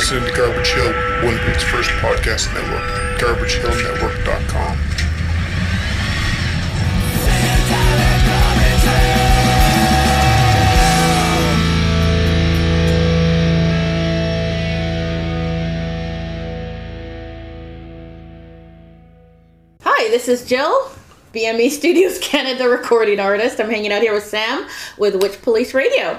listening to Garbage Hill, Winnipeg's first podcast network, garbagehillnetwork.com. Hi, this is Jill. BME Studios Canada recording artist. I'm hanging out here with Sam with Witch Police Radio.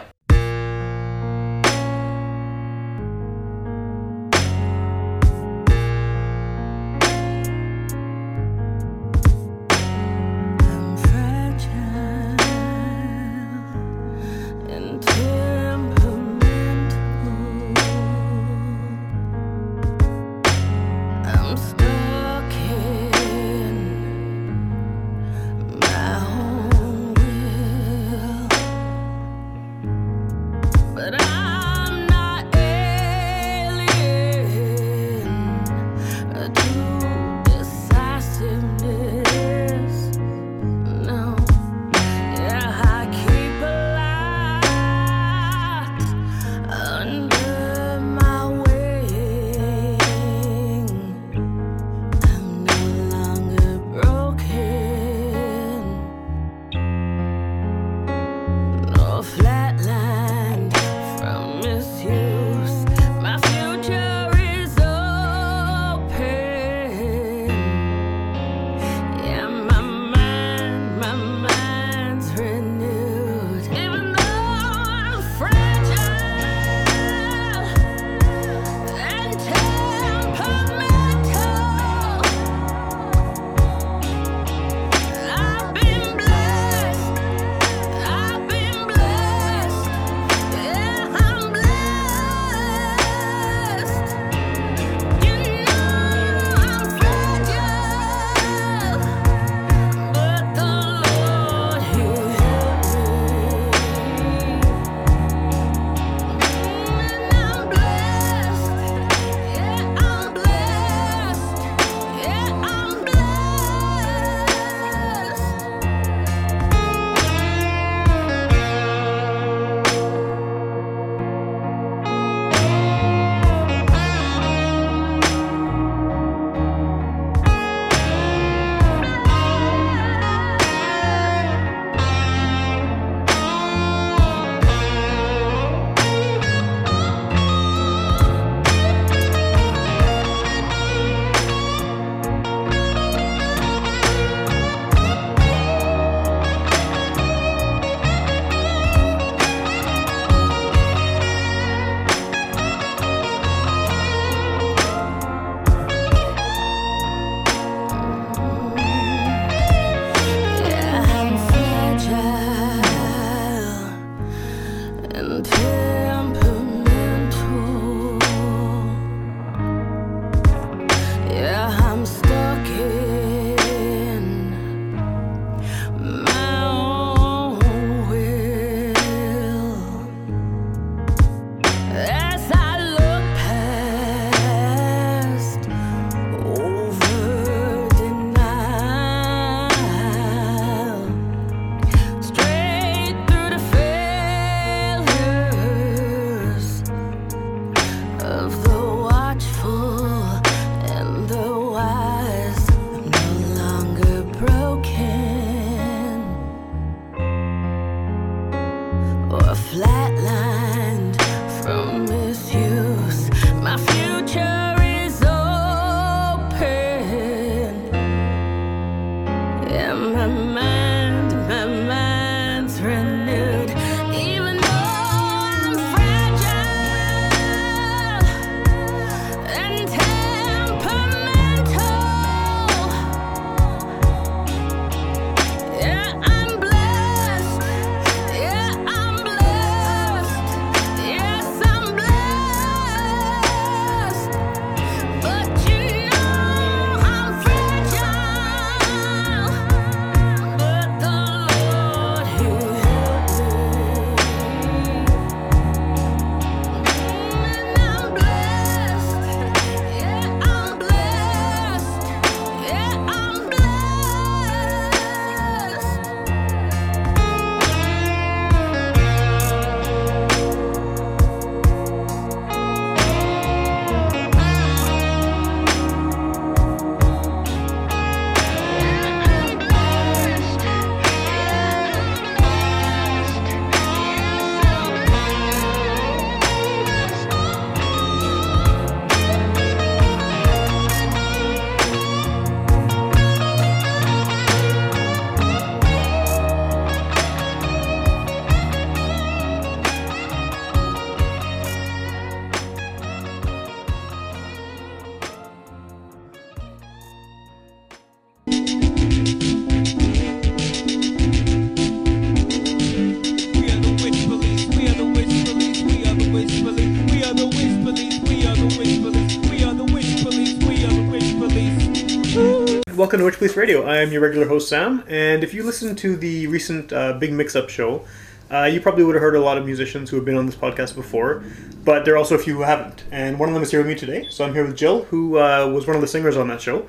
Welcome to Witch Police Radio. I am your regular host, Sam, and if you listen to the recent uh, Big Mix Up show, uh, you probably would have heard a lot of musicians who have been on this podcast before, but there are also a few who haven't. And one of them is here with me today. So I'm here with Jill, who uh, was one of the singers on that show.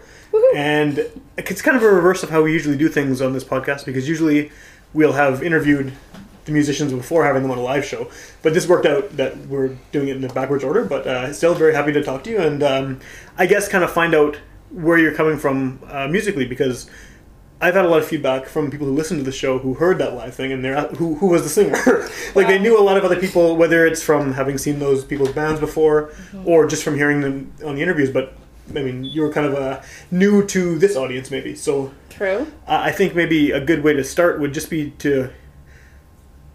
And it's kind of a reverse of how we usually do things on this podcast because usually we'll have interviewed the musicians before having them on a live show. But this worked out that we're doing it in the backwards order. But uh, still very happy to talk to you and um, I guess kind of find out where you're coming from uh, musically because I've had a lot of feedback from people who listened to the show who heard that live thing and they're who who was the singer. like they knew a lot of other people, whether it's from having seen those people's bands before or just from hearing them on the interviews. But I mean, you were kind of uh, new to this audience, maybe. So True. uh, I think maybe a good way to start would just be to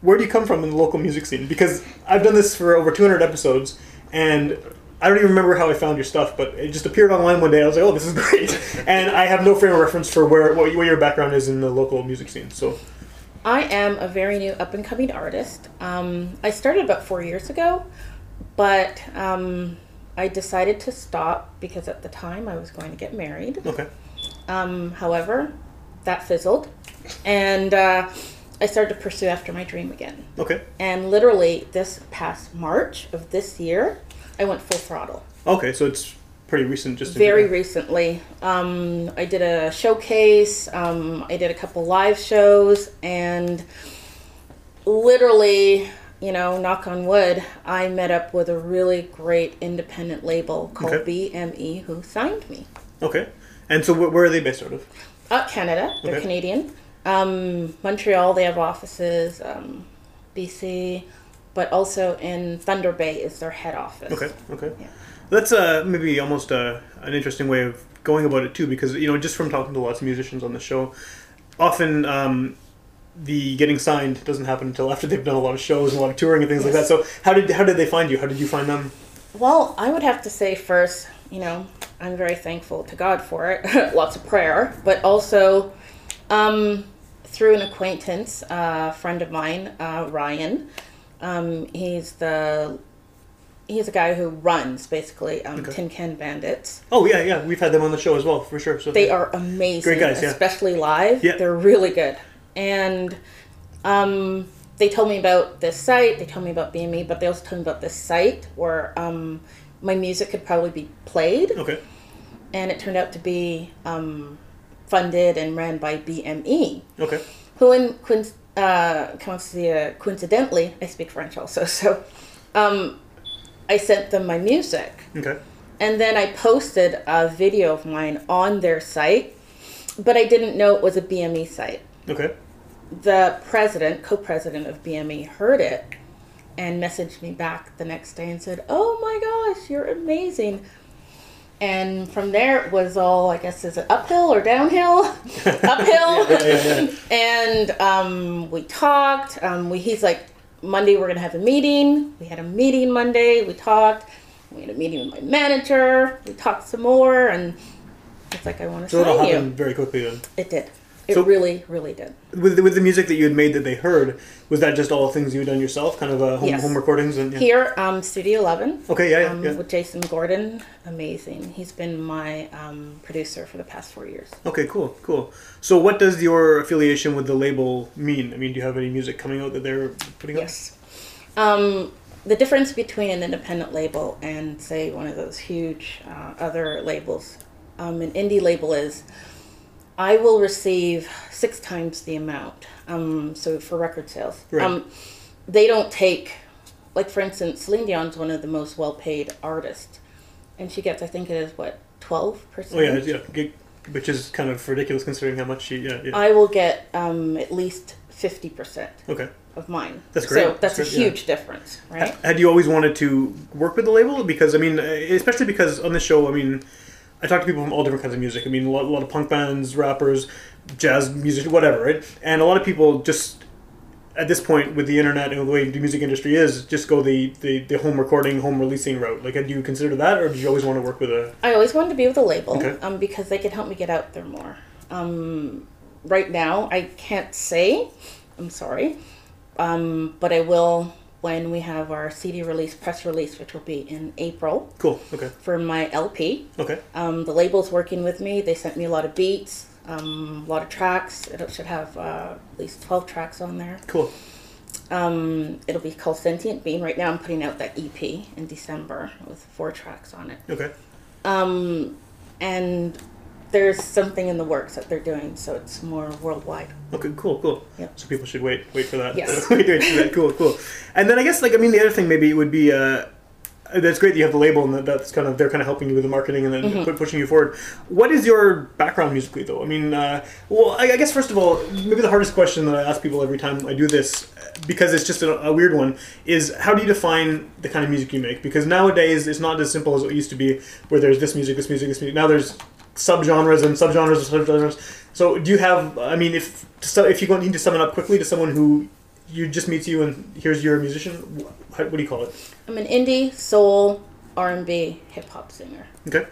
where do you come from in the local music scene? Because I've done this for over 200 episodes, and I don't even remember how I found your stuff, but it just appeared online one day. I was like, "Oh, this is great," and I have no frame of reference for where what, what your background is in the local music scene. So, I am a very new up and coming artist. Um, I started about four years ago, but um, I decided to stop because at the time I was going to get married. okay, Um, however, that fizzled, and uh, I started to pursue after my dream again. okay, And literally, this past March of this year, I went full throttle. okay. So it's pretty recent, just in- Very recently, um, I did a showcase. Um, I did a couple live shows, and literally, you know, knock on wood, I met up with a really great independent label called Okay. BME, who signed me. Okay, and so where are they based out of? Uh, Canada, they're Okay. Canadian. Um, Montreal, they have offices. Um, BC, but also in Thunder Bay is their head office. Okay, okay. Yeah. That's uh, maybe almost uh, an interesting way of going about it too, because you know, just from talking to lots of musicians on the show, often um, the getting signed doesn't happen until after they've done a lot of shows and a lot of touring and things like that. So, how did how did they find you? How did you find them? Well, I would have to say first, you know, I'm very thankful to God for it. Lots of prayer, but also um, through an acquaintance, a friend of mine, uh, Ryan. Um, he's the he's a guy who runs basically um, Okay. Tin Can Bandits. Oh yeah, yeah, we've had them on the show as well for sure. So They are amazing, Great guys, yeah. especially live. Yeah. They're really good. And um, they told me about this site. They told me about BME, but they also told me about this site where um, my music could probably be played. okay, And it turned out to be um, funded and ran by BME, okay, who, in uh, coinci- coincidentally, I speak French also. So um, I sent them my music. okay, And then I posted a video of mine on their site, but I didn't know it was a BME site. okay. The president, co president of BME, heard it and messaged me back the next day and said, Oh my gosh, you're amazing. And from there it was all, I guess, is it uphill or downhill? uphill. Yeah, yeah, yeah. And um, we talked. Um, we, he's like, Monday we're gonna have a meeting. We had a meeting Monday. We talked. We had a meeting with my manager. We talked some more, and it's like I want to So it'll sign happen you. very quickly then. It did. It So- really, really did. With the, with the music that you had made that they heard, was that just all things you had done yourself, kind of uh, home Yes. home recordings and yeah. Here, um, Studio Eleven. Okay, yeah, yeah, Um, yeah. With Jason Gordon, amazing. He's been my um, producer for the past four years. Okay, cool, cool. So, what does your affiliation with the label mean? I mean, do you have any music coming out that they're putting out? Yes. Um, the difference between an independent label and, say, one of those huge uh, other labels, um, an indie label is I will receive six times the amount. Um, so for record sales, Right. um, they don't take, like for instance, Celine Dion's one of the most well-paid artists, and she gets, I think it is what twelve percent. Oh yeah, yeah, which is kind of ridiculous considering how much she. Yeah, yeah. I will get um, at least fifty percent okay. of mine. That's So great. that's, That's a great, yeah. huge difference, right? Had you always wanted to work with the label? Because I mean, especially because on the show, I mean, I talk to people from all different kinds of music. I mean, a lot, a lot of punk bands, rappers, jazz music, whatever, right? And a lot of people just at this point with the internet and the way the music industry is, just go the, the, the home recording, home releasing route. Like, do you consider that, or did you always want to work with a? I always wanted to be with a label Okay. um, because they could help me get out there more. Um, right now, I can't say. I'm sorry, um, but I will when we have our CD release, press release, which will be in April Cool. Okay. for my LP. Okay. Um, the label's working with me. They sent me a lot of beats, um, a lot of tracks. It should have uh, at least 12 tracks on there. Cool. Um, it'll be called Sentient Being. Right now, I'm putting out that EP in December with four tracks on it. Okay. Um, and there's something in the works that they're doing, so it's more worldwide. Okay, cool, cool. Yep. So people should wait, wait for that. Yes. wait, wait for that. Cool, cool. And then I guess like I mean the other thing maybe would be uh, that's great that you have the label and that that's kind of they're kind of helping you with the marketing and then Mm-hmm. pushing you forward. What is your background musically though? I mean, uh, well, I, I guess first of all, maybe the hardest question that I ask people every time I do this because it's just a, a weird one is how do you define the kind of music you make? Because nowadays it's not as simple as it used to be, where there's this music, this music, this music. Now there's subgenres and subgenres and subgenres. So do you have? I mean, if so, if you need to sum it up quickly to someone who you just meets you and hears you're a musician, wh- what do you call it? I'm an indie, soul, R&B, hip hop singer. Okay,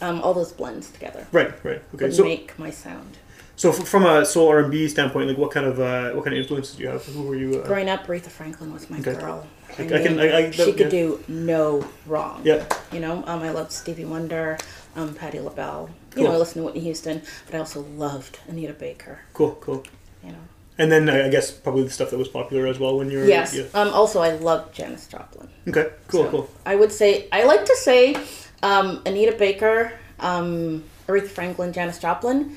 Um, all those blends together right, right. Okay, so make my sound. so f- from a soul R and B standpoint, like what kind of uh, what kind of influences do you have? Who were you? Uh, Growing up, Aretha Franklin was my Okay. girl. I can- I- I- she could yeah. do no wrong. yeah, You know, um, I loved Stevie Wonder, um, Patti LaBelle. You know, I listened to Whitney Houston, but I also loved Anita Baker. cool, cool. You know. And then I guess probably the stuff that was popular as well when you were. Yes. Yeah. Um, also, I loved Janis Joplin. Okay. Cool. So, Cool. I would say I like to say um, Anita Baker, um, Aretha Franklin, Janis Joplin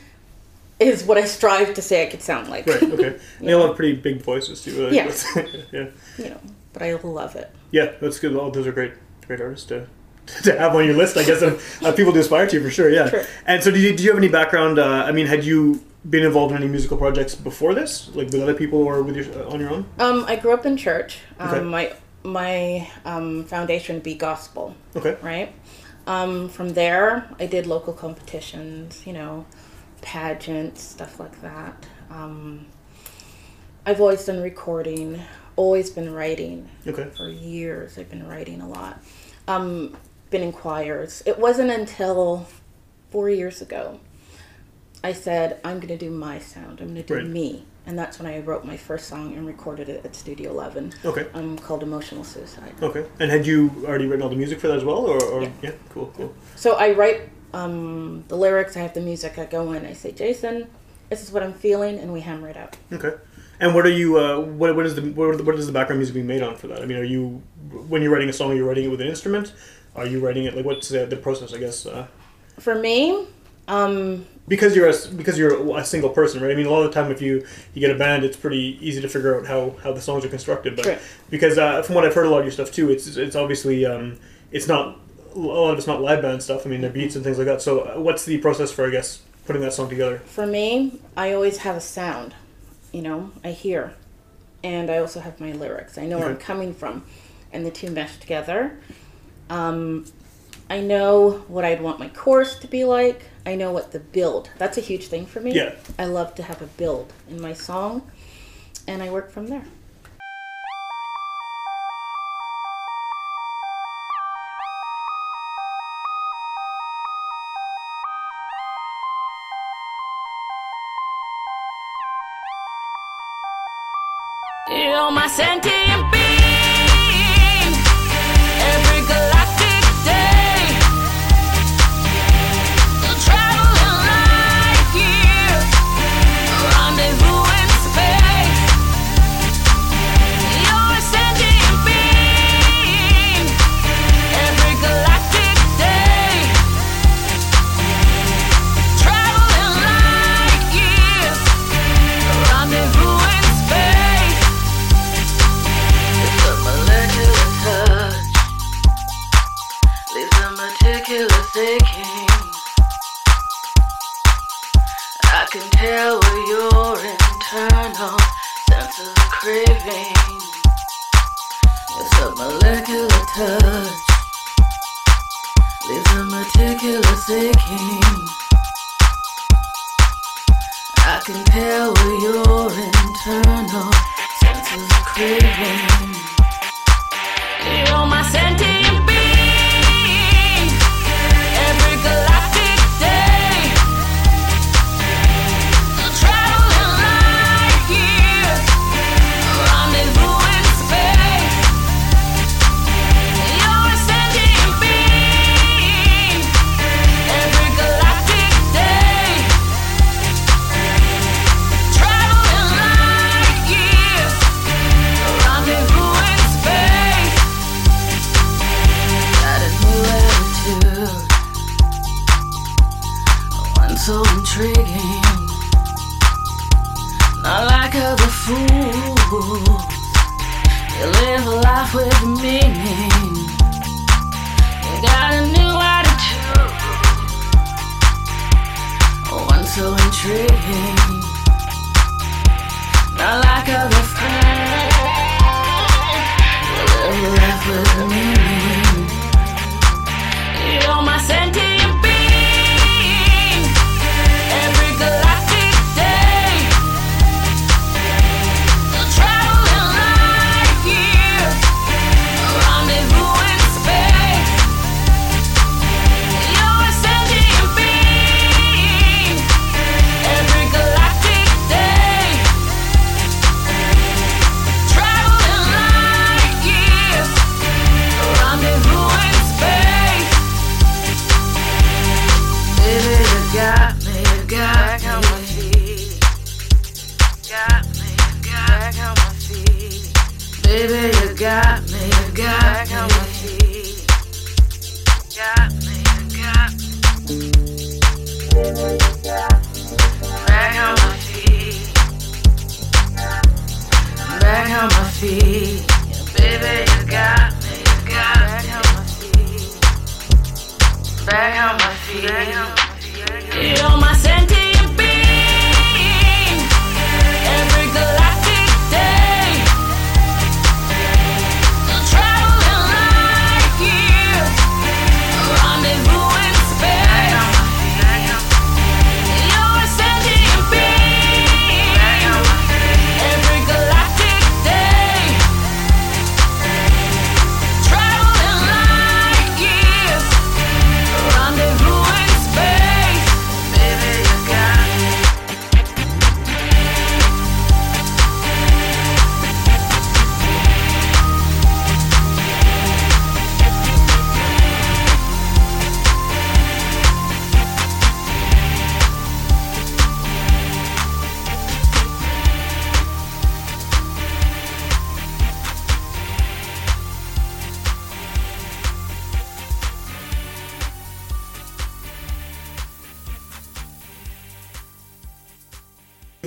is what I strive to say I could sound like. Right. Okay. They all have pretty big voices too. uh, Yeah. yeah. you know, but I love it. Yeah. That's good. All those are great, great artists to. To have on your list, I guess, of uh, people to aspire to for sure. Yeah. Sure. And so, did you, do you have any background? Uh, I mean, had you been involved in any musical projects before this, like with other people or with your uh, on your own? Um, I grew up in church. Um, Okay. My my um, foundation would be gospel, Okay. right? Um, from there, I did local competitions, you know, pageants, stuff like that. Um, I've always done recording, always been writing. Okay. for years. I've been writing a lot. Um, been in choirs. It wasn't until four years ago I said, I'm going to do my sound. I'm going to do Right. me. And that's when I wrote my first song and recorded it at Studio 11 Okay. um, called Emotional Suicide. Okay. And had you already written all the music for that as well, or, or Yeah. yeah? Cool. Cool. So I write um, the lyrics, I have the music, I go in, I say, Jason, this is what I'm feeling, and we hammer it out. Okay. And what are you? Uh, what what is the what, what is the background music being made on for that? I mean, are you when you're writing a song, you're you writing it with an instrument? Are you writing it like what's the, the process? I guess uh, For me, um, because you're a, because you're a single person, right? I mean, a lot of the time, if you you get a band, it's pretty easy to figure out how, how the songs are constructed. But True. because uh, from what I've heard, a lot of your stuff too, it's it's obviously um, it's not a lot of it's not live band stuff. I mean, they're beats and things like that. So, uh, what's the process for I guess putting that song together? For me, I always have a sound. You know, I hear. And I also have my lyrics. I know where I'm coming from. And the two mesh together. Um, I know what I'd want my course to be like. I know what the build. That's a huge thing for me. Yeah. I love to have a build in my song. And I work from there. You're my sentient can tell where your internal senses are craving. It's a molecular touch. Leaves a meticulous aching. I can tell where your internal senses are craving. You're my sentient life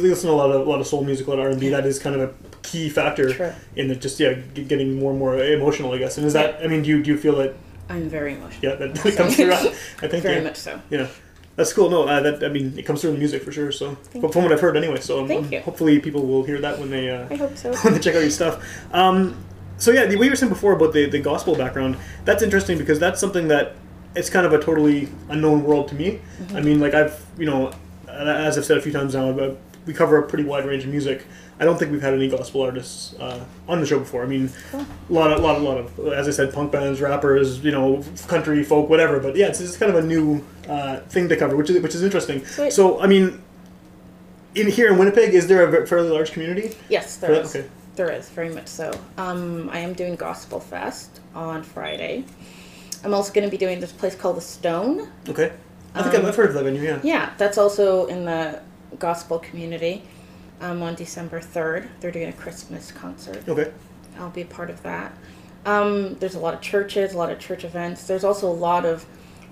listen to a lot of a lot of soul music, a lot of R and B. That is kind of a key factor True. in the just yeah g- getting more and more emotional, I guess. And is that I mean, do you do you feel that I'm very emotional. yeah that, that comes through? I think Very yeah, much so. yeah. That's cool. No, uh, that I mean, it comes through in the music for sure. So, Thank but from what I've heard, anyway. So, um, you. hopefully, people will hear that when they uh, I hope so. when they check out your stuff. Um, so yeah, the way you were saying before about the, the gospel background, that's interesting because that's something that it's kind of a totally unknown world to me. Mm-hmm. I mean, like I've you know, as I've said a few times now, but we cover a pretty wide range of music. I don't think we've had any gospel artists uh, on the show before. I mean, a lot, of, lot, lot of, as I said, punk bands, rappers, you know, country, folk, whatever. But yeah, it's, it's kind of a new uh, thing to cover, which is which is interesting. Sweet. So I mean, in here in Winnipeg, is there a fairly large community? Yes, there is. okay. There is, very much so. Um, I am doing Gospel Fest on Friday. I'm also going to be doing this place called The Stone. Okay. I think I've- I've heard of that venue. Yeah. Yeah, that's also in the gospel community um, on December 3rd. They're doing a Christmas concert. Okay. I'll be a part of that. Um, there's a lot of churches, a lot of church events. There's also a lot of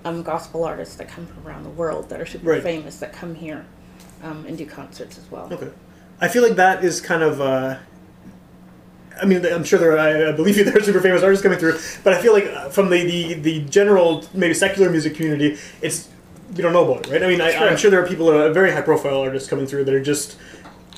um, gospel artists that come from around the world that are super Right. famous that come here um, and do concerts as well. Okay. I feel like that is kind of. Uh, I mean, I'm sure there. I, I believe you. There are super famous artists coming through, but I feel like uh, from the, the, the general maybe secular music community, it's we don't know about it, right? I mean, I, I'm sure there are people, uh, very high profile artists coming through that are just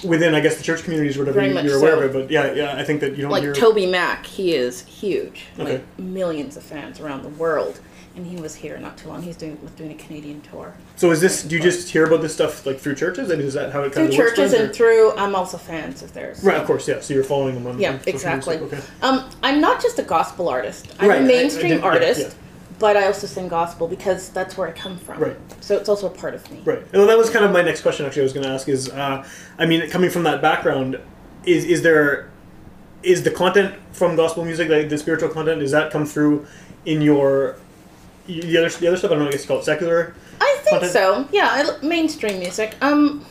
within, I guess, the church communities or whatever Very you, much you're aware so. of it. But yeah, yeah, I think that you don't Like hear. Toby Mac, he is huge. Okay. Like millions of fans around the world. And he was here not too long. He's doing was doing a Canadian tour. so is this? Do you just hear about this stuff like through churches? I mean, is that how it kind Through of works? churches then, and or- through I'm also fans of theirs. Right, of course, yeah. So you're following them on. Yeah, on social exactly. Okay. Um, I'm not just a gospel artist. I'm Right, I- a mainstream yeah, artist. But I also sing gospel because that's where I come from. Right. So it's also a part of me. Right. And that was kind of my next question. Actually, I was going to ask is, uh, I mean, coming from that background, is is there is the content from gospel music, like the spiritual content, does that come through in your the other the other stuff? I don't know. I guess you call it secular. I think Content? so. Yeah, I, mainstream music. Um,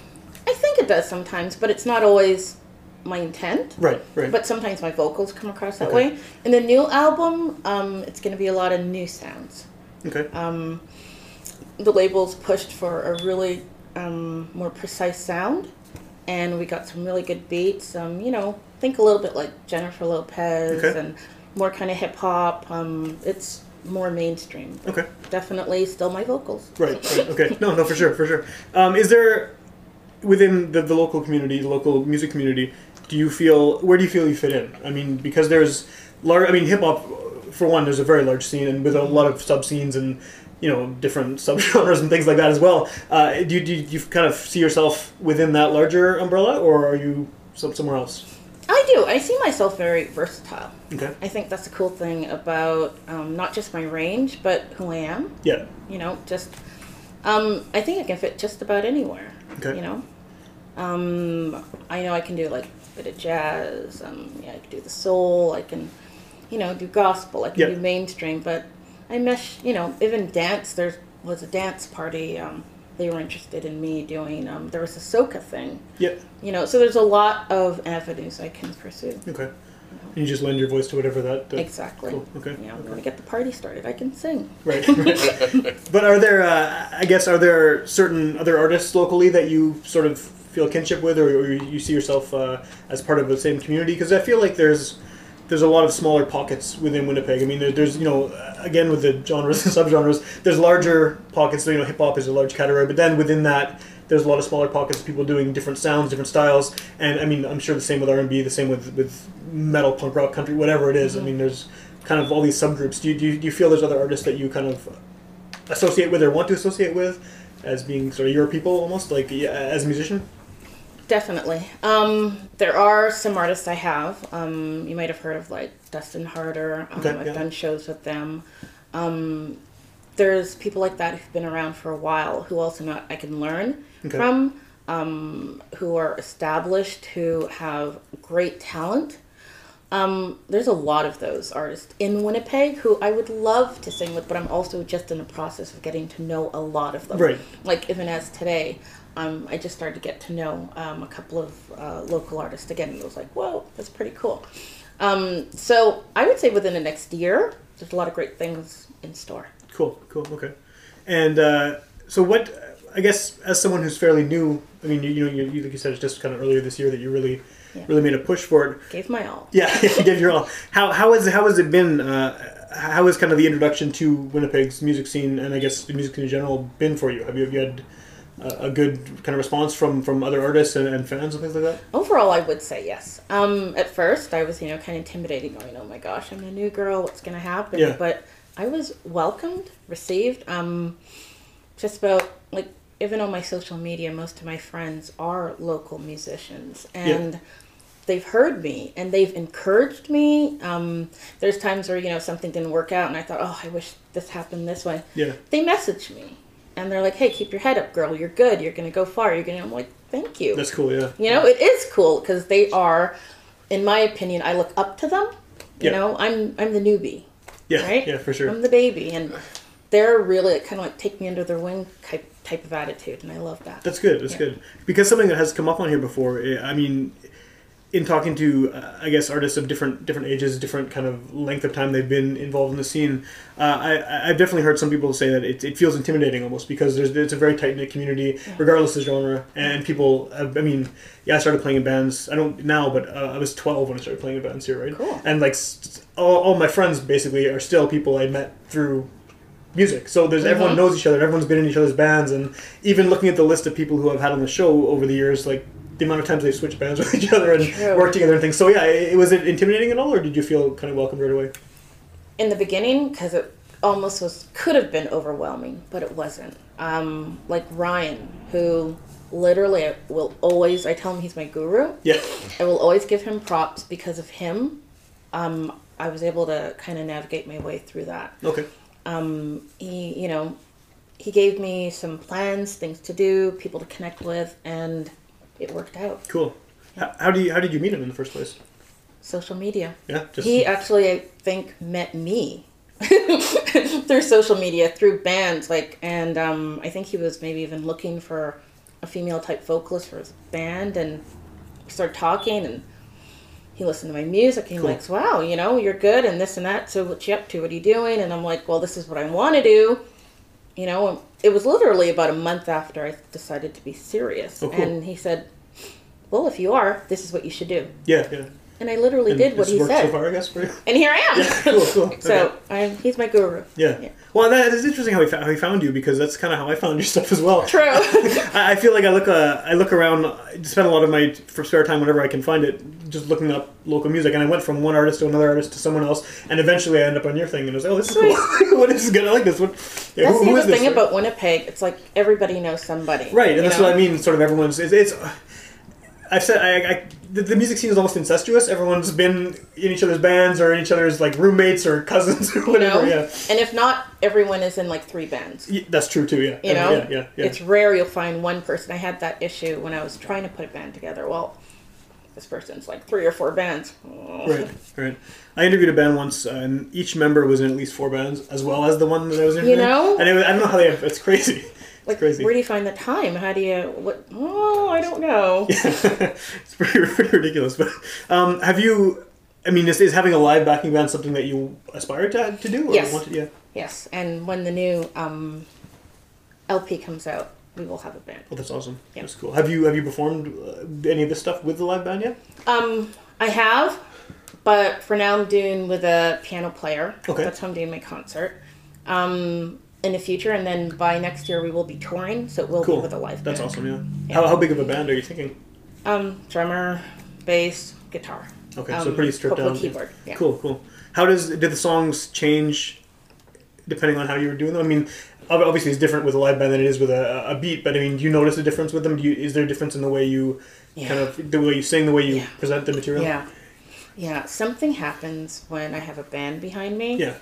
I think it does sometimes, but it's not always my intent. Right. Right. But sometimes my vocals come across that Okay. way. In the new album, um, it's going to be a lot of new sounds. okay. Um, the label's pushed for a really um, more precise sound, and we got some really good beats. Um, you know, think a little bit like Jennifer Lopez Okay. and more kind of hip hop. Um, it's more mainstream. Okay. Definitely still my vocals. Right. right. Okay. No. No. For sure. For sure. Um, is there within the, the local community, the local music community, do you feel where do you feel you fit in? I mean, because there's large. I mean, hip hop for one, there's a very large scene, and with a lot of sub scenes and you know different subgenres and things like that as well. Uh, do, you, do you kind of see yourself within that larger umbrella, or are you some, somewhere else? I do. I see myself very versatile. Okay. I think that's a cool thing about um, not just my range, but who I am. Yeah. You know, just um, I think I can fit just about anywhere. Okay. You know, um, I know I can do like a bit of jazz. Um, yeah, I can do the soul. I can, you know, do gospel. I can Yeah. do mainstream. But I mesh. You know, even dance. There was a dance party. Um, they were interested in me doing. Um, there was a soca thing. Yeah. You know, so there's a lot of avenues I can pursue. Okay. And you just lend your voice to whatever that. that Exactly. Cool. Okay. You know, I'm going to get the party started. I can sing. Right. right. but are there, uh, I guess, are there certain other artists locally that you sort of feel kinship with, or, or you see yourself uh, as part of the same community? Because I feel like there's there's a lot of smaller pockets within Winnipeg. I mean, there, there's you know, again with the genres and subgenres, there's larger pockets. You know, hip hop is a large category, but then within that. There's a lot of smaller pockets of people doing different sounds, different styles, and I mean, I'm sure the same with R&B, the same with with metal, punk rock, country, whatever it is. I mean, there's kind of all these subgroups. Do you, do you, do you feel there's other artists that you kind of associate with or want to associate with as being sort of your people almost like yeah, as a musician Definitely. Um, there are some artists I have. Um, you might have heard of like Dustin Harder. Um, Okay, I've yeah. done shows with them. Um, there's people like that who've been around for a while who also not I can learn Okay. from. Um, who are established, who have great talent. Um, there's a lot of those artists in Winnipeg who I would love to sing with, but I'm also just in the process of getting to know a lot of them. Right. Like even as today, um, I just started to get to know um, a couple of uh, local artists again, and it was like, whoa, that's pretty cool. Um, so I would say within the next year, there's a lot of great things in store. cool cool okay and uh, so what i guess as someone who's fairly new i mean you, you know you, you like you said it's just kind of earlier this year that you really Yeah. really made a push for it Gave my all. yeah you gave your all how, how, has, how has it been uh, how has kind of the introduction to winnipeg's music scene and i guess the music scene in general been for you have you, have you had a, a good kind of response from from other artists and, and fans and things like that Overall, I would say yes. Um, at first, I was, you know, kind of intimidated, going, "Oh my gosh, I'm a new girl. What's going to happen?" Yeah. But I was welcomed, received. Um, just about like even on my social media, most of my friends are local musicians, and they've heard me and they've encouraged me. Um, there's times where you know something didn't work out, and I thought, "Oh, I wish this happened this way." yeah They message me, and they're like, "Hey, keep your head up, girl. You're good. You're going to go far. You're going." to I'm like, "Thank you." that's cool yeah You know, it is cool because they are, in my opinion, I look up to them. You Yeah. know, I'm I'm the newbie, yeah right? yeah for sure I'm the baby, and they're really kind of like take me under their wing type type of attitude, and I love that. That's good. That's Yeah. good because something that has come up on here before. eh, I mean, in talking to uh, I guess artists of different different ages, different kind of length of time they've been involved in the scene, uh, I I've definitely heard some people say that it, it feels intimidating almost because there's it's a very tight knit community regardless of genre and people. uh, I mean, yeah, I started playing in bands. I don't now, but uh, I was 12 when I started playing in bands here, right? Cool. And like all, all my friends basically are still people I met through music. So there's everyone Mhm. knows each other. Everyone's been in each other's bands, and even looking at the list of people who I've had on the show over the years, like the amount of times they've switched bands with each other and True. worked together and things. So yeah, it, was it intimidating at all, or did you feel kind of welcomed right away? In the beginning, because it almost was could have been overwhelming, but it wasn't. Um, like Ryan, who literally I will always I tell him he's my guru. Yeah, I will always give him props because of him. Um, I was able to kind of navigate my way through that. okay, um, he, you know, he gave me some plans, things to do, people to connect with, and it worked out. cool. How, how do you how did you meet him in the first place? Social media. Yeah, just He actually, I think, met me through social media, through bands, like, and um, I think he was maybe even looking for a female type vocalist for his band, and we started talking, and he listened to my music, and he Cool. likes, wow, you know, you're good, and this and that. So what you up to? What are you doing? And I'm like, well, this is what I want to do. You know, it was literally about a month after I decided to be serious, Oh, cool. and he said, well, if you are, this is what you should do. Yeah, yeah. And I literally And did what he said. so far, I guess. For you. And here I am. Yeah, cool, cool. so Okay. I'm, he's my guru. Yeah. Yeah. Well, that is interesting how he, how he found you because that's kind of how I found your stuff as well. True. I, I feel like I look uh, I look around, I spend a lot of my for spare time whenever I can find it, just looking up local music. And I went from one artist to another artist to someone else, and eventually I end up on your thing, and I was like, oh, this is cool. what is good? I like this. What? Yeah, That's who- the who other is this? thing about Winnipeg. It's like everybody knows somebody. Right, and that's know? what I mean. Sort of everyone's. It's. it's I've said I, I the, the music scene is almost incestuous. Everyone's been in each other's bands or in each other's like roommates or cousins or You whatever. know? Yeah, And if not, everyone is in like three bands. Yeah, that's true too. Yeah, You know? yeah, yeah, yeah. It's rare you'll find one person. I had that issue when I was trying to put a band together. Well, this person's like three or four bands. Oh. Right, right. I interviewed a band once, uh, and each member was in at least four bands, as well as the one that I was interviewing. You know? and it was, I don't know how they. It's crazy. Like, crazy. where do you find the time? How do you? What? Oh, I don't know. it's pretty, pretty ridiculous. But um, have you? I mean, is, is having a live backing band something that you aspire to, to do? Or Yes. Want to, yeah. Yes, and when the new um, LP comes out, we will have a band. Well, that's awesome. Yeah. That's cool. Have you have you performed uh, any of this stuff with the live band yet? Um, I have, but for now I'm doing with a piano player. Okay. That's how I'm doing my concert. Um, in the future, and then by next year we will be touring, so it will Cool. be with a live band. That's band. awesome. Yeah. Yeah. How, how big of a band are you thinking? Um, drummer, bass, guitar. Okay, so Um, pretty stripped down. keyboard, yeah. Cool, cool. How does did the songs change depending on how you were doing them? I mean, obviously it's different with a live band than it is with a, a beat. But I mean, do you notice a difference with them? Do you, is there a difference in the way you Yeah. kind of the way you sing, the way you Yeah. present the material? Yeah, yeah. Something happens when I have a band behind me. Yeah.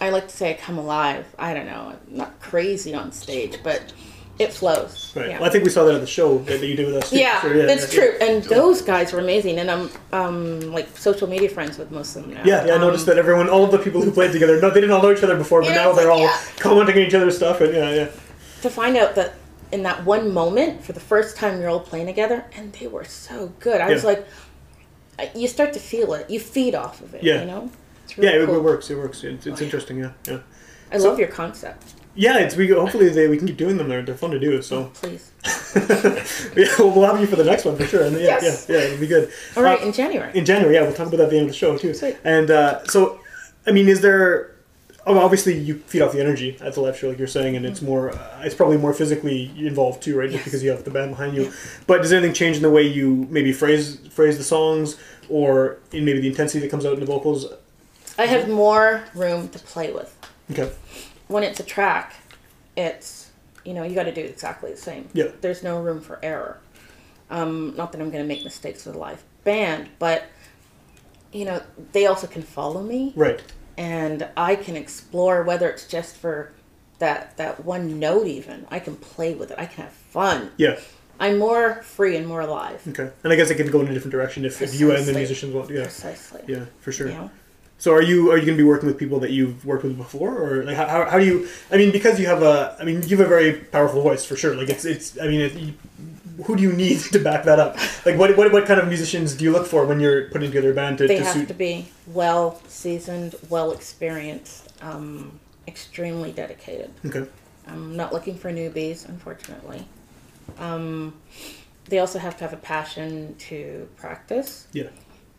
I like to say I come alive. I don't know. I'm not crazy on stage, but it flows. Right. Yeah. Well, I think we saw that at the show that, you did with us. too. yeah, Sure, that's yeah, true. And those guys were amazing. And I'm um like social media friends with most of them now. Yeah, yeah, I Um, noticed that everyone, all of the people who played together, no, they didn't all know each other before, but now they're like, all yeah. commenting on each other's stuff, and yeah, yeah. To find out that in that one moment, for the first time, you're all playing together, and they were so good. I was like, you start to feel it. You feed off of it. Yeah. You know. It's Yeah, really it, cool. it works. It works. It's, it's interesting. Yeah, yeah. I So- love your concept. Yeah, it's we hopefully they, we can keep doing them. They're, they're fun to do. So Please. yeah, well, we'll have you for the next one for sure. And yeah, Yes. yeah, yeah, it'll be good. All right, Uh, in January. in January, yeah, we'll talk about that at the end of the show too. Sweet. And uh, so, I mean, is there? Oh, obviously, you feed off the energy at the live show, like you're saying, and it's more. Uh, it's probably more physically involved too, right? Just Yes. because you have the band behind you. But does anything change in the way you maybe phrase phrase the songs, or in maybe the intensity that comes out in the vocals? I have more room to play with. Okay. When it's a track, it's you know you got to do exactly the same. Yeah. There's no room for error. Um, not that I'm going to make mistakes with a live band, but you know they also can follow me, Right. and I can explore whether it's just for that that one note. Even I can play with it. I can have fun. Yeah. I'm more free and more alive. Okay. And I guess it can go in a different direction if, if you and the musicians want. Yeah. Precisely. Yeah, for sure. Know? So are you are you going to be working with people that you've worked with before, or like how, how, do you? I mean, because you have a, I mean, you have a very powerful voice for sure. Like it's it's. I mean, it, you, who do you need to back that up? Like what, what what kind of musicians do you look for when you're putting together a band to, they to have suit? to be well seasoned, well experienced, um, extremely dedicated. Okay. I'm not looking for newbies, unfortunately. Um, they also have to have a passion to practice, Yeah.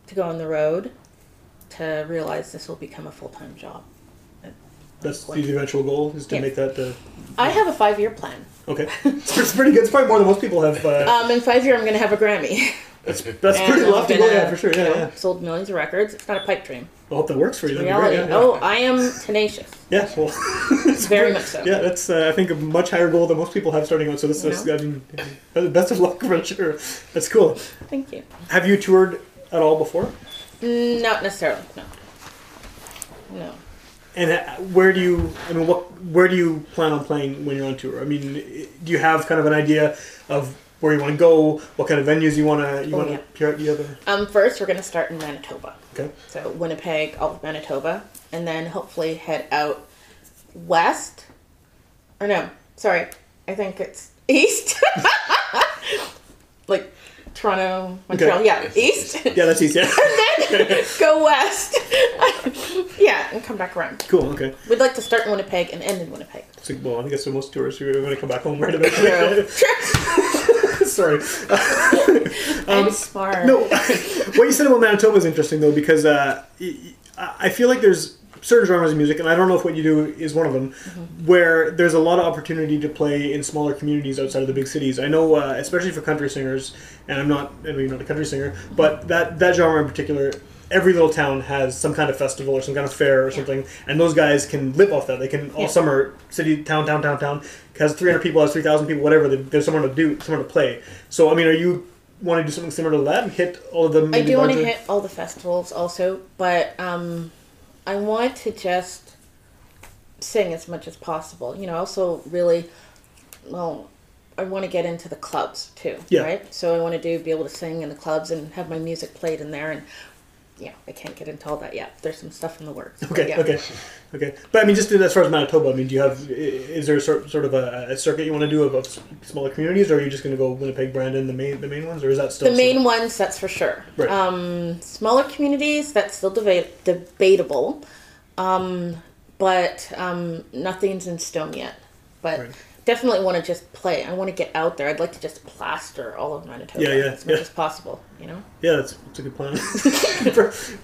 to go on the road, to realize this will become a full time job. That's the eventual goal is to Yeah. make that. Uh, I have a five year plan. okay. it's, it's pretty good. It's probably more than most people have. Uh, Um, in five years, I'm going to have a Grammy. that's that's And pretty I'm lofty goal. gonna, Yeah, for sure. you Yeah, know, yeah. Sold millions of records. It's not a pipe dream. I hope that works for you. That'd be Reality. great, yeah, yeah. Oh, I am tenacious. Yeah, well, it's Very much so. Yeah, that's uh, I think a much higher goal than most people have starting out. So this is. I mean, best of luck for sure. That's cool. Thank you. Have you toured at all before? Not necessarily. No. No. And uh, where do you? I mean, what? Where do you plan on playing when you're on tour? I mean, do you have kind of an idea of where you want to go? What kind of venues you want to? You Oh, want yeah. to out the other? Um, first, we're going to start in Manitoba. Okay. So Winnipeg, all of Manitoba, and then hopefully head out west. Or no, sorry, I think it's east. like Toronto, Montreal. Okay. Yeah, east. Yeah, that's east. Yeah. and then go west. yeah, and come back around. cool. Okay. We'd like to start in Winnipeg and end in Winnipeg. So, well, I think that's most tourists are going to come back home right eventually. True. Sorry. I'm smart. Um, No, what you said about Manitoba is interesting though because uh, I feel like there's certain genres of music, and I don't know if what you do is one of them, where there's a lot of opportunity to play in smaller communities outside of the big cities. I know, uh, especially for country singers, and I'm not, I mean, not a country singer, but that that genre in particular. Every little town has some kind of festival or some kind of fair or something, and those guys can live off that. They can all Yeah. summer, city, town, town, town, town, has 300 people, has 3,000 people, whatever. they- There's somewhere to do, somewhere to play. So, I mean, are you want to do something similar to that and hit all of them? I do want to hit all the festivals also, but um, I want to just sing as much as possible. You know, also really, well, I want to get into the clubs too, Yeah. right? So I want to do be able to sing in the clubs and have my music played in there, and yeah, I can't get into all that yet. There's some stuff in the works. Okay, yeah. okay, okay. But I mean, just in, as far as Manitoba, I mean, do you have? Is there sort sort of a, a circuit you want to do of, of smaller communities, or are you just going to go Winnipeg, Brandon, the main the main ones, or is that still The main ones, that's for sure. Right. Um, smaller communities, that's still deba- debatable. Um, but um, nothing's in stone yet. But Right. Definitely want to just play. I want to get out there. I'd like to just plaster all of Manitoba Yeah, yeah, as much yeah. as possible. You know. Yeah, that's, that's a good plan.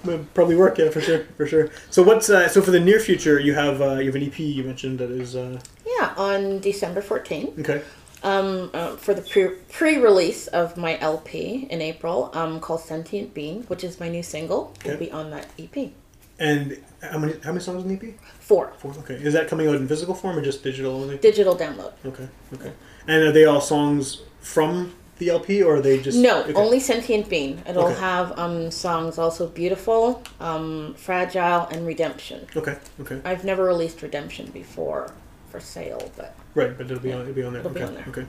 Would Probably work, yeah, for sure, for sure. So what's uh, so for the near future? You have uh, you have an EP you mentioned that is uh, Yeah, on December 14th, okay. um, uh, for the pre- pre-release of my LP in April, um, called Sentient Being, which is my new single, will be on that EP. And how many how many songs in the EP? Four. Okay. Is that coming out in physical form or just digital only? Digital download. Okay. Okay. And are they all songs from the LP, or are they just No, okay. only Sentient Being. It'll Okay. have um, songs also Beautiful, um, Fragile, and Redemption. Okay. Okay. I've never released Redemption before for sale, but Right, but it'll be on it'll be on there. It'll be on there. Okay.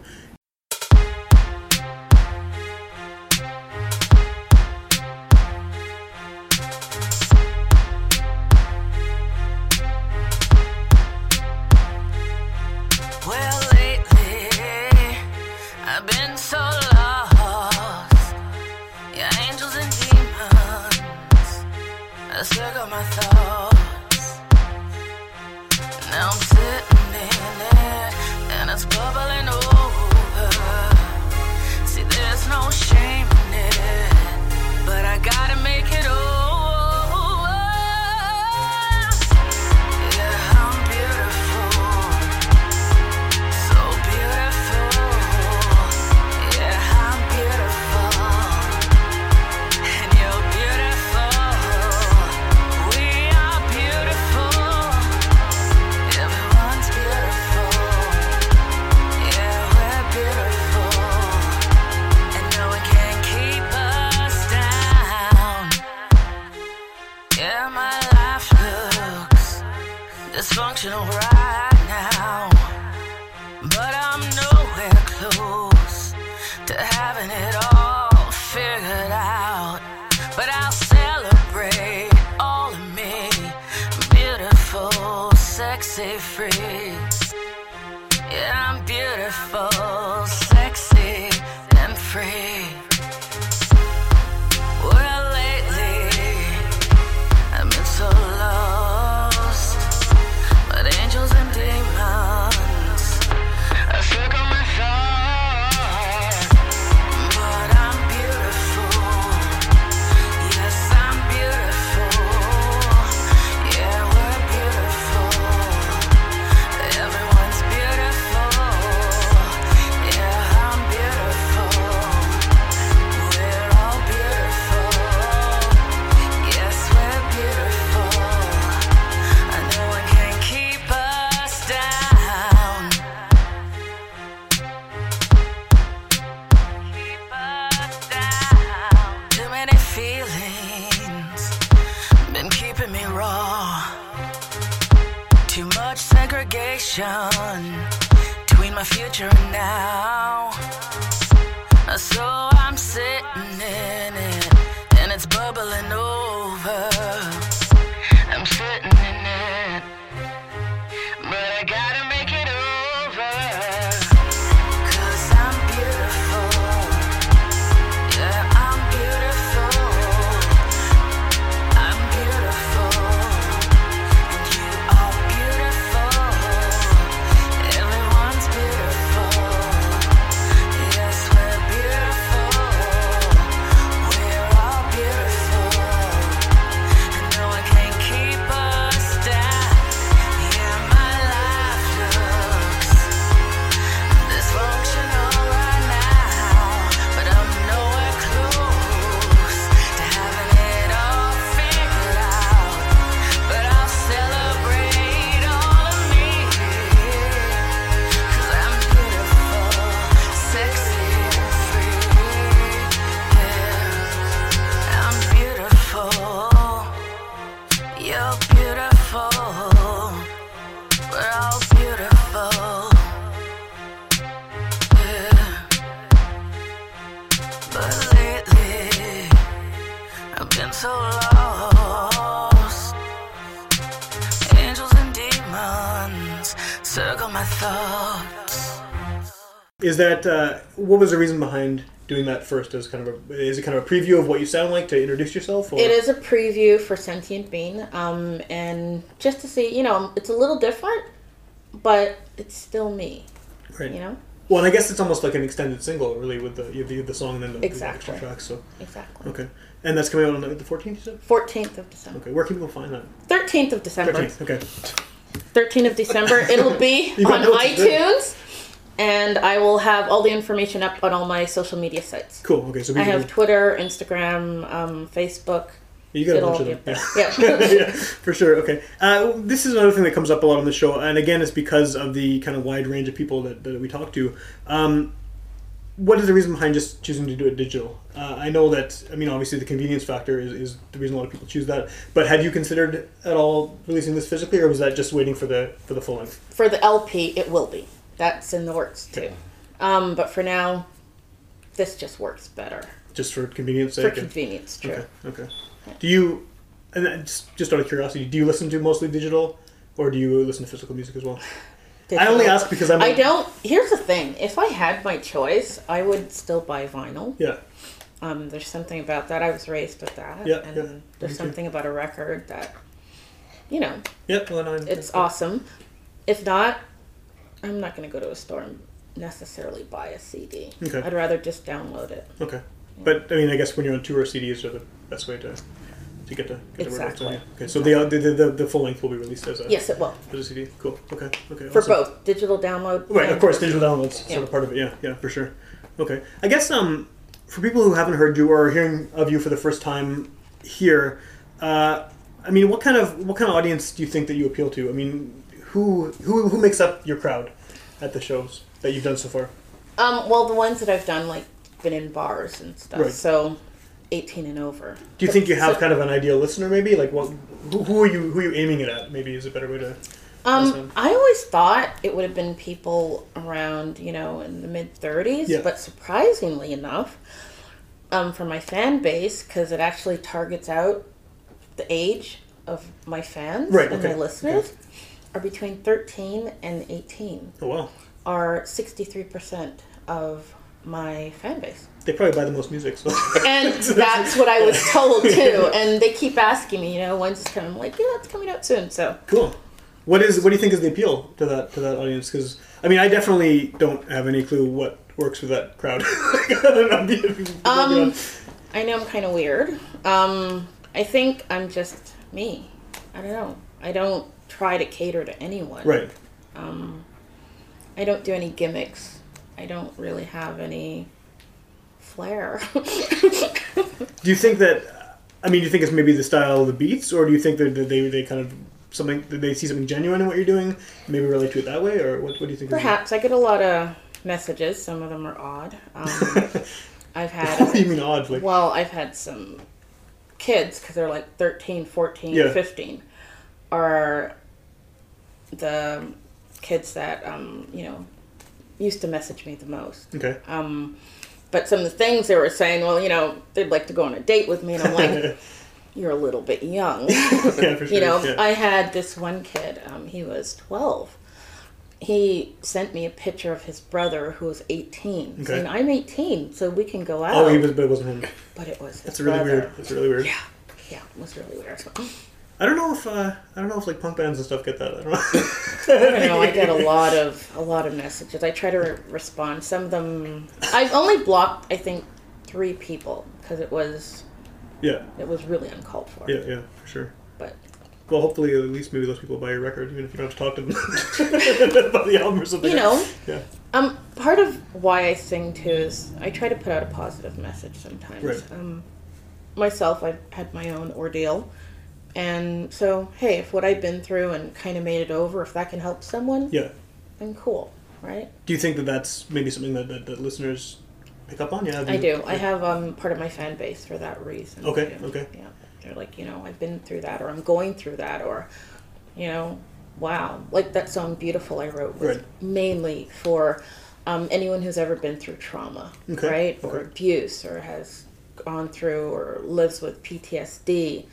I circle my thoughts. My thoughts. Is that uh, what was the reason behind doing that first? As kind of a is it kind of a preview of what you sound like to introduce yourself? Or? It is a preview for Sentient Being, um, and just to see, you know, it's a little different, but it's still me, right. you know? Well, and I guess it's almost like an extended single, really, with the you have the, the song and then the, the Exactly. extra tracks. So Exactly. okay, and that's coming out on the the fourteenth. You said 14th of December. okay. Where can people find that? 13th of December. Thirteenth. Okay. 13th of December. It'll be on iTunes, and I will have all the information up on all my social media sites. Cool. Okay. So I have Twitter, Instagram, um, Facebook. You got a bunch of them. Yeah. Yeah. yeah, for sure. Okay. Uh, this is another thing that comes up a lot on the show, and again, it's because of the kind of wide range of people that, that we talk to. Um, what is the reason behind just choosing to do it digital? Uh, I know that, I mean, obviously the convenience factor is, is the reason a lot of people choose that. But had you considered at all releasing this physically, or was that just waiting for the for the full length? For the LP, it will be. That's in the works too. Okay. Um, but for now, this just works better Just for convenience sake? and- convenience. True. Okay. Okay. Do you, and just, just out of curiosity, do you listen to mostly digital, or do you listen to physical music as well? I only ask because I'm. I don't. Here's the thing: if I had my choice, I would still buy vinyl. Yeah. Um, there's something about that. I was raised with that, Yeah, and yeah, there's something about a record that, you know, Yeah. Well, I'm, it's awesome. If not, I'm not going to go to a store and necessarily buy a CD. Okay. I'd rather just download it. Okay, but I mean, I guess when you're on tour, CDs are the best way to to get the get the. Exactly. So, yeah. Okay, so the, the the the full length will be released as a Yes, it will as a CD. Cool. Okay. Okay. for awesome. both digital download. Right. Of course, digital downloads Yeah. sort of part of it. Yeah. Yeah. For sure. Okay. I guess um for people who haven't heard you or are hearing of you for the first time here, uh, I mean, what kind of what kind of audience do you think that you appeal to? I mean, who who who makes up your crowd at the shows that you've done so far? Um, well, the ones that I've done, like, been in bars and stuff. Right. So, 18 and over. Do you think you have So- kind of an ideal listener? Maybe like what? Who, are you? Who are you aiming it at? Maybe is a better way to. Um, I always thought it would have been people around, you know, in the mid 30s, Yeah. but surprisingly enough, um, for my fan base, because it actually targets out the age of my fans Right, and okay, my listeners, are between 13 and 18, Oh wow, are 63% of my fan base. They probably buy the most music. So. And that's what I was told too. And they keep asking me, you know, when's this coming? I'm like, yeah, it's coming out soon. So cool. What is? What do you think is the appeal to that to that audience? Because I mean, I definitely don't have any clue what works with that crowd. Um, I know I'm kind of weird. Um, I think I'm just me. I don't know. I don't try to cater to anyone. right. Um, I don't do any gimmicks. I don't really have any flair. Do you think that? I mean, do you think it's maybe the style of the beats, or do you think that they they kind of something that they see something genuine in what you're doing, maybe relate to it that way, or what? What do you think? Perhaps I get a lot of messages. Some of them are odd. Um, I've had. what do you mean odd? Like Well, I've had some kids because they're like 13, 14, Yeah. 15 are the kids that um, you know used to message me the most. okay. Um, but some of the things they were saying, well, you know, they'd like to go on a date with me, and I'm like, you're a little bit young. yeah, sure. you know, yeah. I had this one kid. Um, he was 12. He sent me a picture of his brother who was 18, Okay. saying, "I'm 18, so we can go out." oh, he was, but it wasn't him. but it was. His That's really weird. That's really weird. Yeah, yeah, it was really weird. I don't know if uh, I don't know if like punk bands and stuff get that. I don't know. I don't know. I get a lot of a lot of messages. I try to re- respond. Some of them, I've only blocked. I think three people because it was yeah, it was really uncalled for. yeah, yeah, for sure. But Well, hopefully, at least maybe those people buy your record, even if you don't have to talk to them about the album or something. you know, Yeah. um, part of why I sing too is I try to put out a positive message sometimes. Right. Um, myself, I've had my own ordeal. And so, hey, if what I've been through and kind of made it over, if that can help someone, Yeah. then cool, right? Do you think that that's maybe something that, that, that listeners pick up on? Yeah. I do. I have um, part of my fan base for that reason. Okay, too. okay. Yeah. they're like, you know, I've been through that, or I'm going through that, or, you know, wow, like that song "Beautiful" I wrote was Right. mainly for um, anyone who's ever been through trauma, Okay, right, or abuse, or has gone through or lives with PTSD.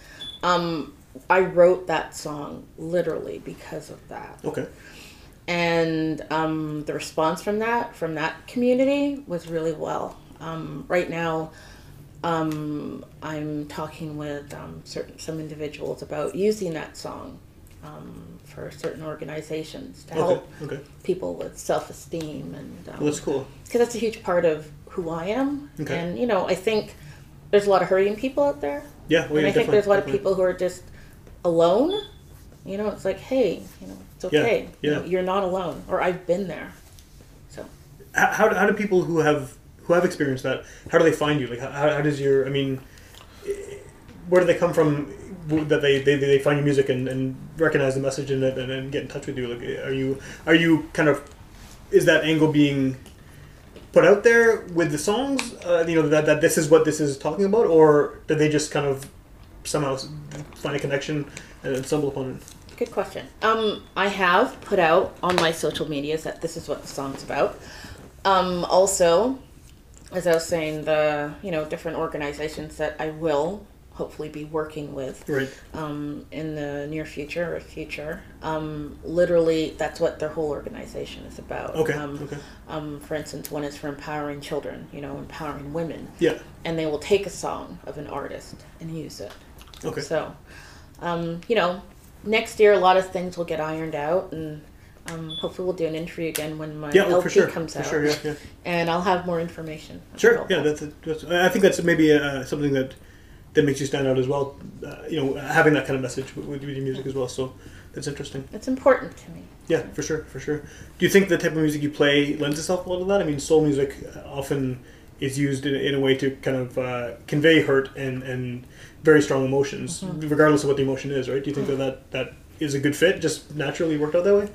Um, I wrote that song literally because of that Okay. and um, the response from that from that community was really well. Um, right now, um, I'm talking with um, certain some individuals about using that song um, for certain organizations to Okay. help Okay. people with self esteem and Well, that's cool. because that's a huge part of who I am. Okay. And you know, I think there's a lot of hurting people out there. Yeah. Well, and yeah, I think there's a lot of people who are just alone. You know, it's like, hey, you know, it's Yeah, okay. You yeah. know, you're not alone, or I've been there. So how, how, do- how do people who have who have experienced that how do they find you like how, how does your i mean where do they come from that they, they, they find your music and, and recognize the message in it and, and get in touch with you like are you are you kind of is that angle being put out there with the songs uh, you know that, that this is what this is talking about or did they just kind of somehow find a connection and stumble upon it good question. Um, I have put out on my social medias that this is what the song's about. Um, also, as I was saying, the you know different organizations that I will hopefully be working with. right um, in the near future or future. Um, literally, that's what their whole organization is about. okay Um, okay um, for instance, one is for empowering children, you know, empowering women, yeah and they will take a song of an artist and use it. okay So, um, you know, next year a lot of things will get ironed out, and um, hopefully we'll do an interview again when my yeah well, LP for sure comes for out, sure yeah, yeah. and I'll have more information. Sure. Yeah, that's, that's. I think that's maybe uh, something that that makes you stand out as well. Uh, you know, having that kind of message with, with your music as well. So that's interesting. it's important to me. Yeah, for sure, for sure. Do you think the type of music you play lends itself a lot to that? I mean, soul music uh, often is used in, in a way to kind of uh, convey hurt and and very strong emotions, regardless of what the emotion is. Right? Do you think that, that that is a good fit? Just naturally worked out that way?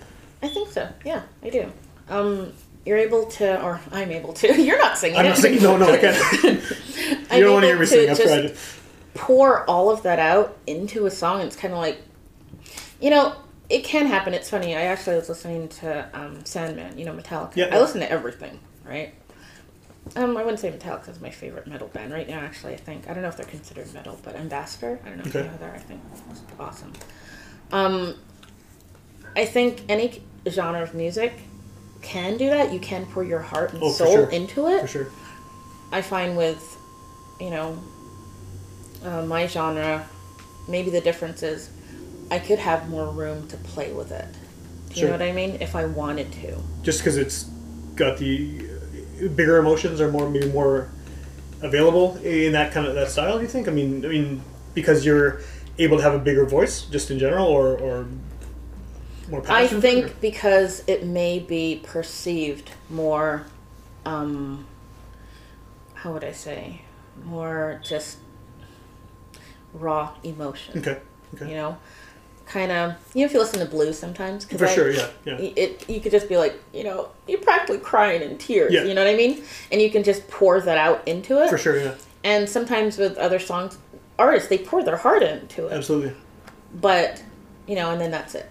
I think so. Yeah, I do. Um, you're able to, or I'm able to. You're not singing. I'm not saying no, no, I can't. You don't want to hear me sing. I've tried. Pour all of that out into a song. It's kind of like, you know, it can happen. It's funny. I actually was listening to um, Sandman. You know, Metallica. Yeah. I listen to everything, right? Um, I wouldn't say Metallica is my favorite metal band right now. Actually, I think I don't know if they're considered metal, but Ambassador. I don't know if you Okay. know that. I think it's awesome. Um, I think any genre of music can do that. You can pour your heart and Oh, soul sure. into it. For sure. I find with, you know, uh, my genre, maybe the difference is I could have more room to play with it. Do you Sure. know what I mean? If I wanted to. just because it's got the bigger emotions are more maybe more available in that kind of that style. Do you think? I mean, I mean, because you're able to have a bigger voice, just in general, or or more I think or- because it may be perceived more, um, how would I say, more just raw emotion. Okay. Okay. You know, kind of. You know, if you listen to blues sometimes, For I- sure. Yeah. Yeah. it you could just be like you know you're practically crying in tears Yeah. you know what i mean and you can just pour that out into it For sure. Yeah. and sometimes with other songs artists they pour their heart into it Absolutely. but you know and then that's it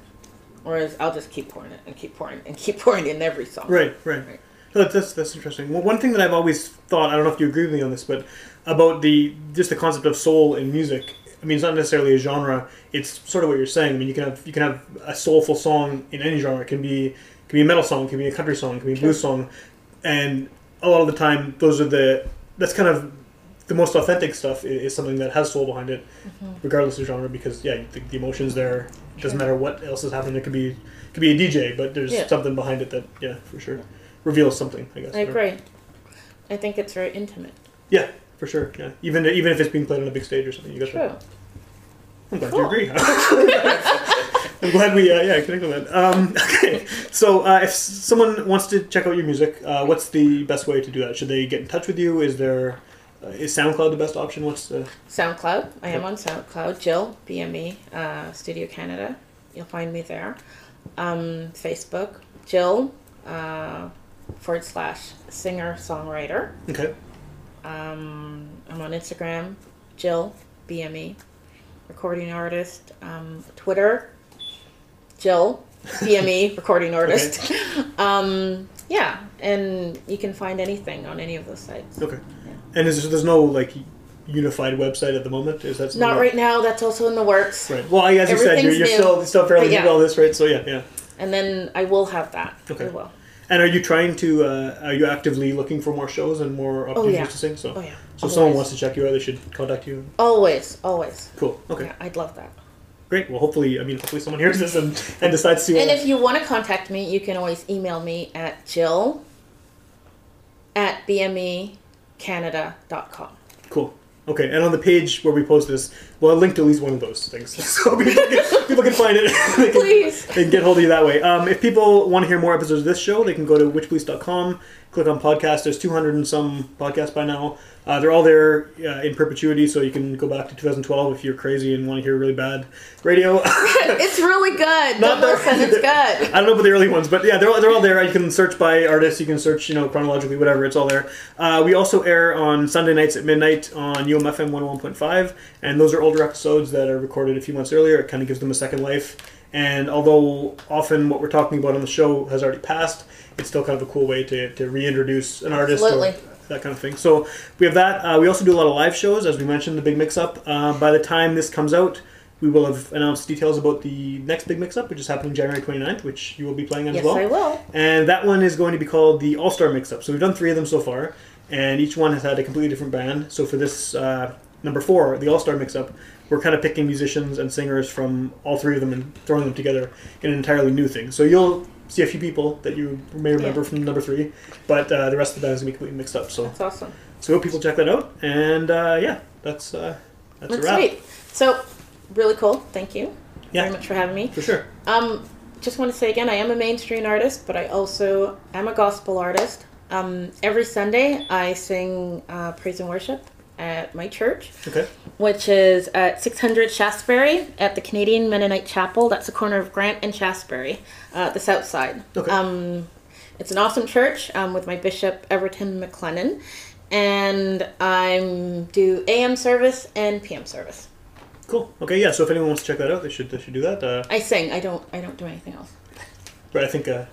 whereas i'll just keep pouring it and keep pouring and keep pouring in every song Right. Right. Right. No, that's that's interesting. Well, one thing that I've always thought, I don't know if you agree with me on this, but about the just the concept of soul in music. I mean, it's not necessarily a genre. It's sort of what you're saying. I mean, you can have you can have a soulful song in any genre. It can be it can be a metal song, it can be a country song, it can be a blues song, and a lot of the time, those are the that's kind of the most authentic stuff is, is something that has soul behind it, mm-hmm. regardless of genre. Because yeah, the, the emotions there doesn't matter what else is happening. It could be it could be a DJ, but there's Yeah. something behind it that yeah, for sure reveals something. I guess. i agree i think it's very intimate Yeah, for sure. Yeah, even even if it's being played on a big stage or something, you got true I'm glad Cool. you agree. I'm glad we uh, yeah connect on that. Um, okay, so uh, if someone wants to check out your music, uh, what's the best way to do that? Should they get in touch with you? Is there uh, is SoundCloud the best option? What's the soundcloud i am on soundcloud jill bme uh, studio canada you'll find me there um, facebook jill uh, forward slash singer songwriter okay? Um, I'm on Instagram, Jill BME, recording artist. Um, Twitter, Jill, BME, recording artist. um, yeah, and you can find anything on any of those sites. Okay. And is there, there's no like unified website at the moment? Is that Not that- right now. That's also in the works. Right. Well, I- as you said, you're, you're still still fairly new yeah. to all this, right? So yeah, yeah. And then I will have that. Okay. I will. And are you trying to? Uh, are you actively looking for more shows and more opportunities yeah. to sing? So, Oh yeah. so if someone wants to check you out, they should contact you. Always, always. Cool. Okay. Yeah, I'd love that. Great. Well, hopefully, I mean, hopefully, someone hears this and, and decides to. And if you want to contact me, you can always email me at jill at bmecanada.com. Cool. Okay, and on the page where we post this, well, link to at least one of those things, so people can, people can find it. they, can, Please. they can get hold of you that way. Um, if people want to hear more episodes of this show, they can go to witchpolice.com, click on podcast. There's 200 and some podcasts by now. Uh, they're all there uh, in perpetuity, so you can go back to 2012 if you're crazy and want to hear really bad radio. it's really good. Not the- listen, it's good. I don't know about the early ones, but yeah, they're all, they're all there. You can search by artist, you can search, you know, chronologically, whatever. It's all there. Uh, we also air on Sunday nights at midnight on UMFM 101.5, and those are older episodes that are recorded a few months earlier. It kind of gives them a second life. And although often what we're talking about on the show has already passed, it's still kind of a cool way to, to reintroduce an artist or that kind of thing. So we have that. Uh, we also do a lot of live shows, as we mentioned, the Big Mix Up. Uh, by the time this comes out, we will have announced details about the next Big Mix Up, which is happening January 29th, which you will be playing on Yes, as well. Yes, I will. And that one is going to be called the All Star Mix Up. So we've done three of them so far, and each one has had a completely different band. So for this uh, number four, the All Star Mix Up, we're kind of picking musicians and singers from all three of them and throwing them together in an entirely new thing. So you'll see a few people that you may remember Yeah. from number three, but uh, the rest of the band is going to be completely mixed up. So That's awesome. so hope people check that out. And uh, yeah, that's uh, that's, That's a wrap sweet. So, really cool. Thank you Yeah. very much for having me. for sure. Um, just want to say again, I am a mainstream artist, but I also am a gospel artist. Um, every Sunday, I sing uh, praise and worship at my church, Okay. which is at 600 Shaftesbury at the Canadian Mennonite Chapel. That's the corner of Grant and Shaftesbury, uh, the south side. Okay. Um, it's an awesome church um, with my bishop Everton McLennan, and I do AM service and PM service. Cool. Okay. Yeah. So if anyone wants to check that out, they should they should do that. Uh, I sing. I don't. I don't do anything else. but I think uh,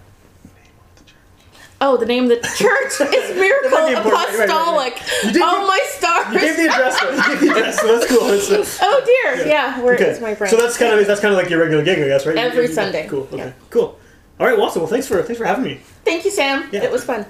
Oh, the name of the church is Miracle important. Right, right, right, Apostolic. You Oh give- my stars! you gave the address. though. You gave the address. So that's cool. That's, uh, oh dear, yeah. Where is okay. my brain? So that's kind of that's kind of like your regular gig, I guess, right? Every You- you- Sunday. Cool. Okay. Yeah. Cool. All right. Well, awesome. Well, thanks for thanks for having me. Thank you, Sam. Yeah. It was fun.